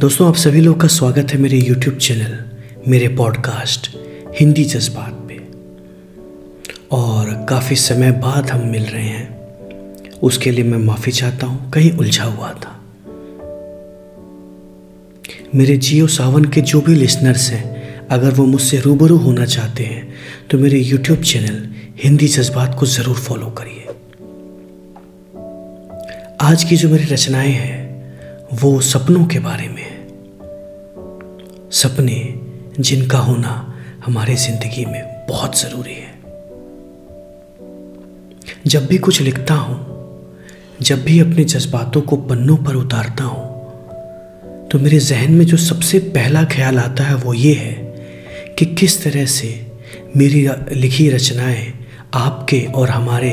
दोस्तों, आप सभी लोग का स्वागत है मेरे YouTube चैनल मेरे पॉडकास्ट हिंदी जज्बात पे। और काफ़ी समय बाद हम मिल रहे हैं। उसके लिए मैं माफ़ी चाहता हूँ, कहीं उलझा हुआ था। मेरे जियो सावन के जो भी लिसनर्स हैं, अगर वो मुझसे रूबरू होना चाहते हैं तो मेरे YouTube चैनल हिंदी जज्बात को ज़रूर फॉलो करिए। आज की जो मेरी रचनाएँ हैं वो सपनों के बारे में है। सपने जिनका होना हमारे ज़िंदगी में बहुत ज़रूरी है। जब भी कुछ लिखता हूँ, जब भी अपने जज्बातों को पन्नों पर उतारता हूँ तो मेरे जहन में जो सबसे पहला ख्याल आता है वो ये है कि किस तरह से मेरी लिखी रचनाएँ आपके और हमारे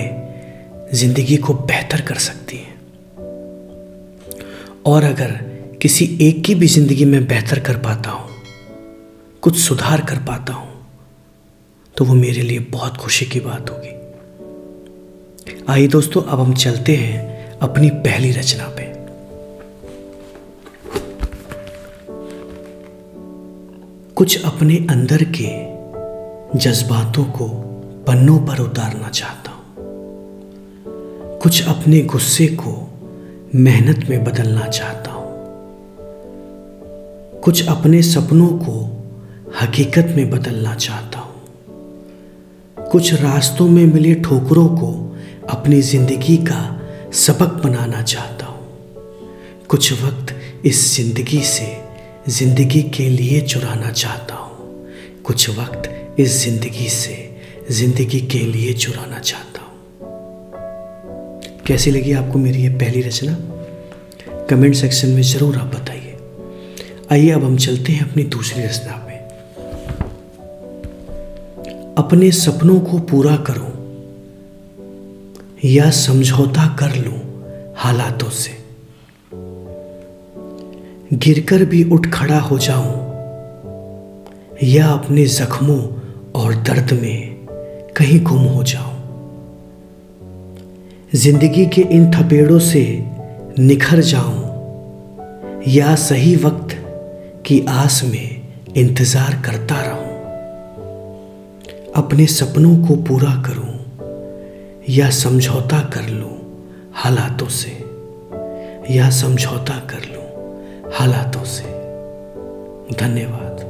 ज़िंदगी को बेहतर कर सकती हैं। और अगर किसी एक की भी ज़िंदगी में बेहतर कर पाता हूँ, कुछ सुधार कर पाता हूँ तो वो मेरे लिए बहुत खुशी की बात होगी। आइए दोस्तों, अब हम चलते हैं अपनी पहली रचना पे। कुछ अपने अंदर के जज्बातों को पन्नों पर उतारना चाहता हूँ। कुछ अपने गुस्से को मेहनत में बदलना चाहता हूँ। कुछ अपने सपनों को हकीकत में बदलना चाहता हूँ। कुछ रास्तों में मिले ठोकरों को अपनी ज़िंदगी का सबक बनाना चाहता हूँ। कुछ वक्त इस ज़िंदगी से ज़िंदगी के लिए चुराना चाहता हूँ। कुछ वक्त इस ज़िंदगी से ज़िंदगी के लिए चुराना चाहता हूँ। कैसी लगी आपको मेरी ये पहली रचना? कमेंट सेक्शन में ज़रूर आप बताइए। आइए, अब हम चलते हैं अपनी दूसरी रचना में अपने सपनों को पूरा करूँ या समझौता कर लूँ हालातों से? गिरकर भी उठ खड़ा हो जाऊँ या अपने जख्मों और दर्द में कहीं गुम हो जाऊँ? ज़िंदगी के इन थपेड़ों से निखर जाऊँ। या सही वक्त की आस में इंतज़ार करता रहूँ। अपने सपनों को पूरा करूँ या समझौता कर लूँ हालातों से। या समझौता कर लूँ हालातों से। धन्यवाद।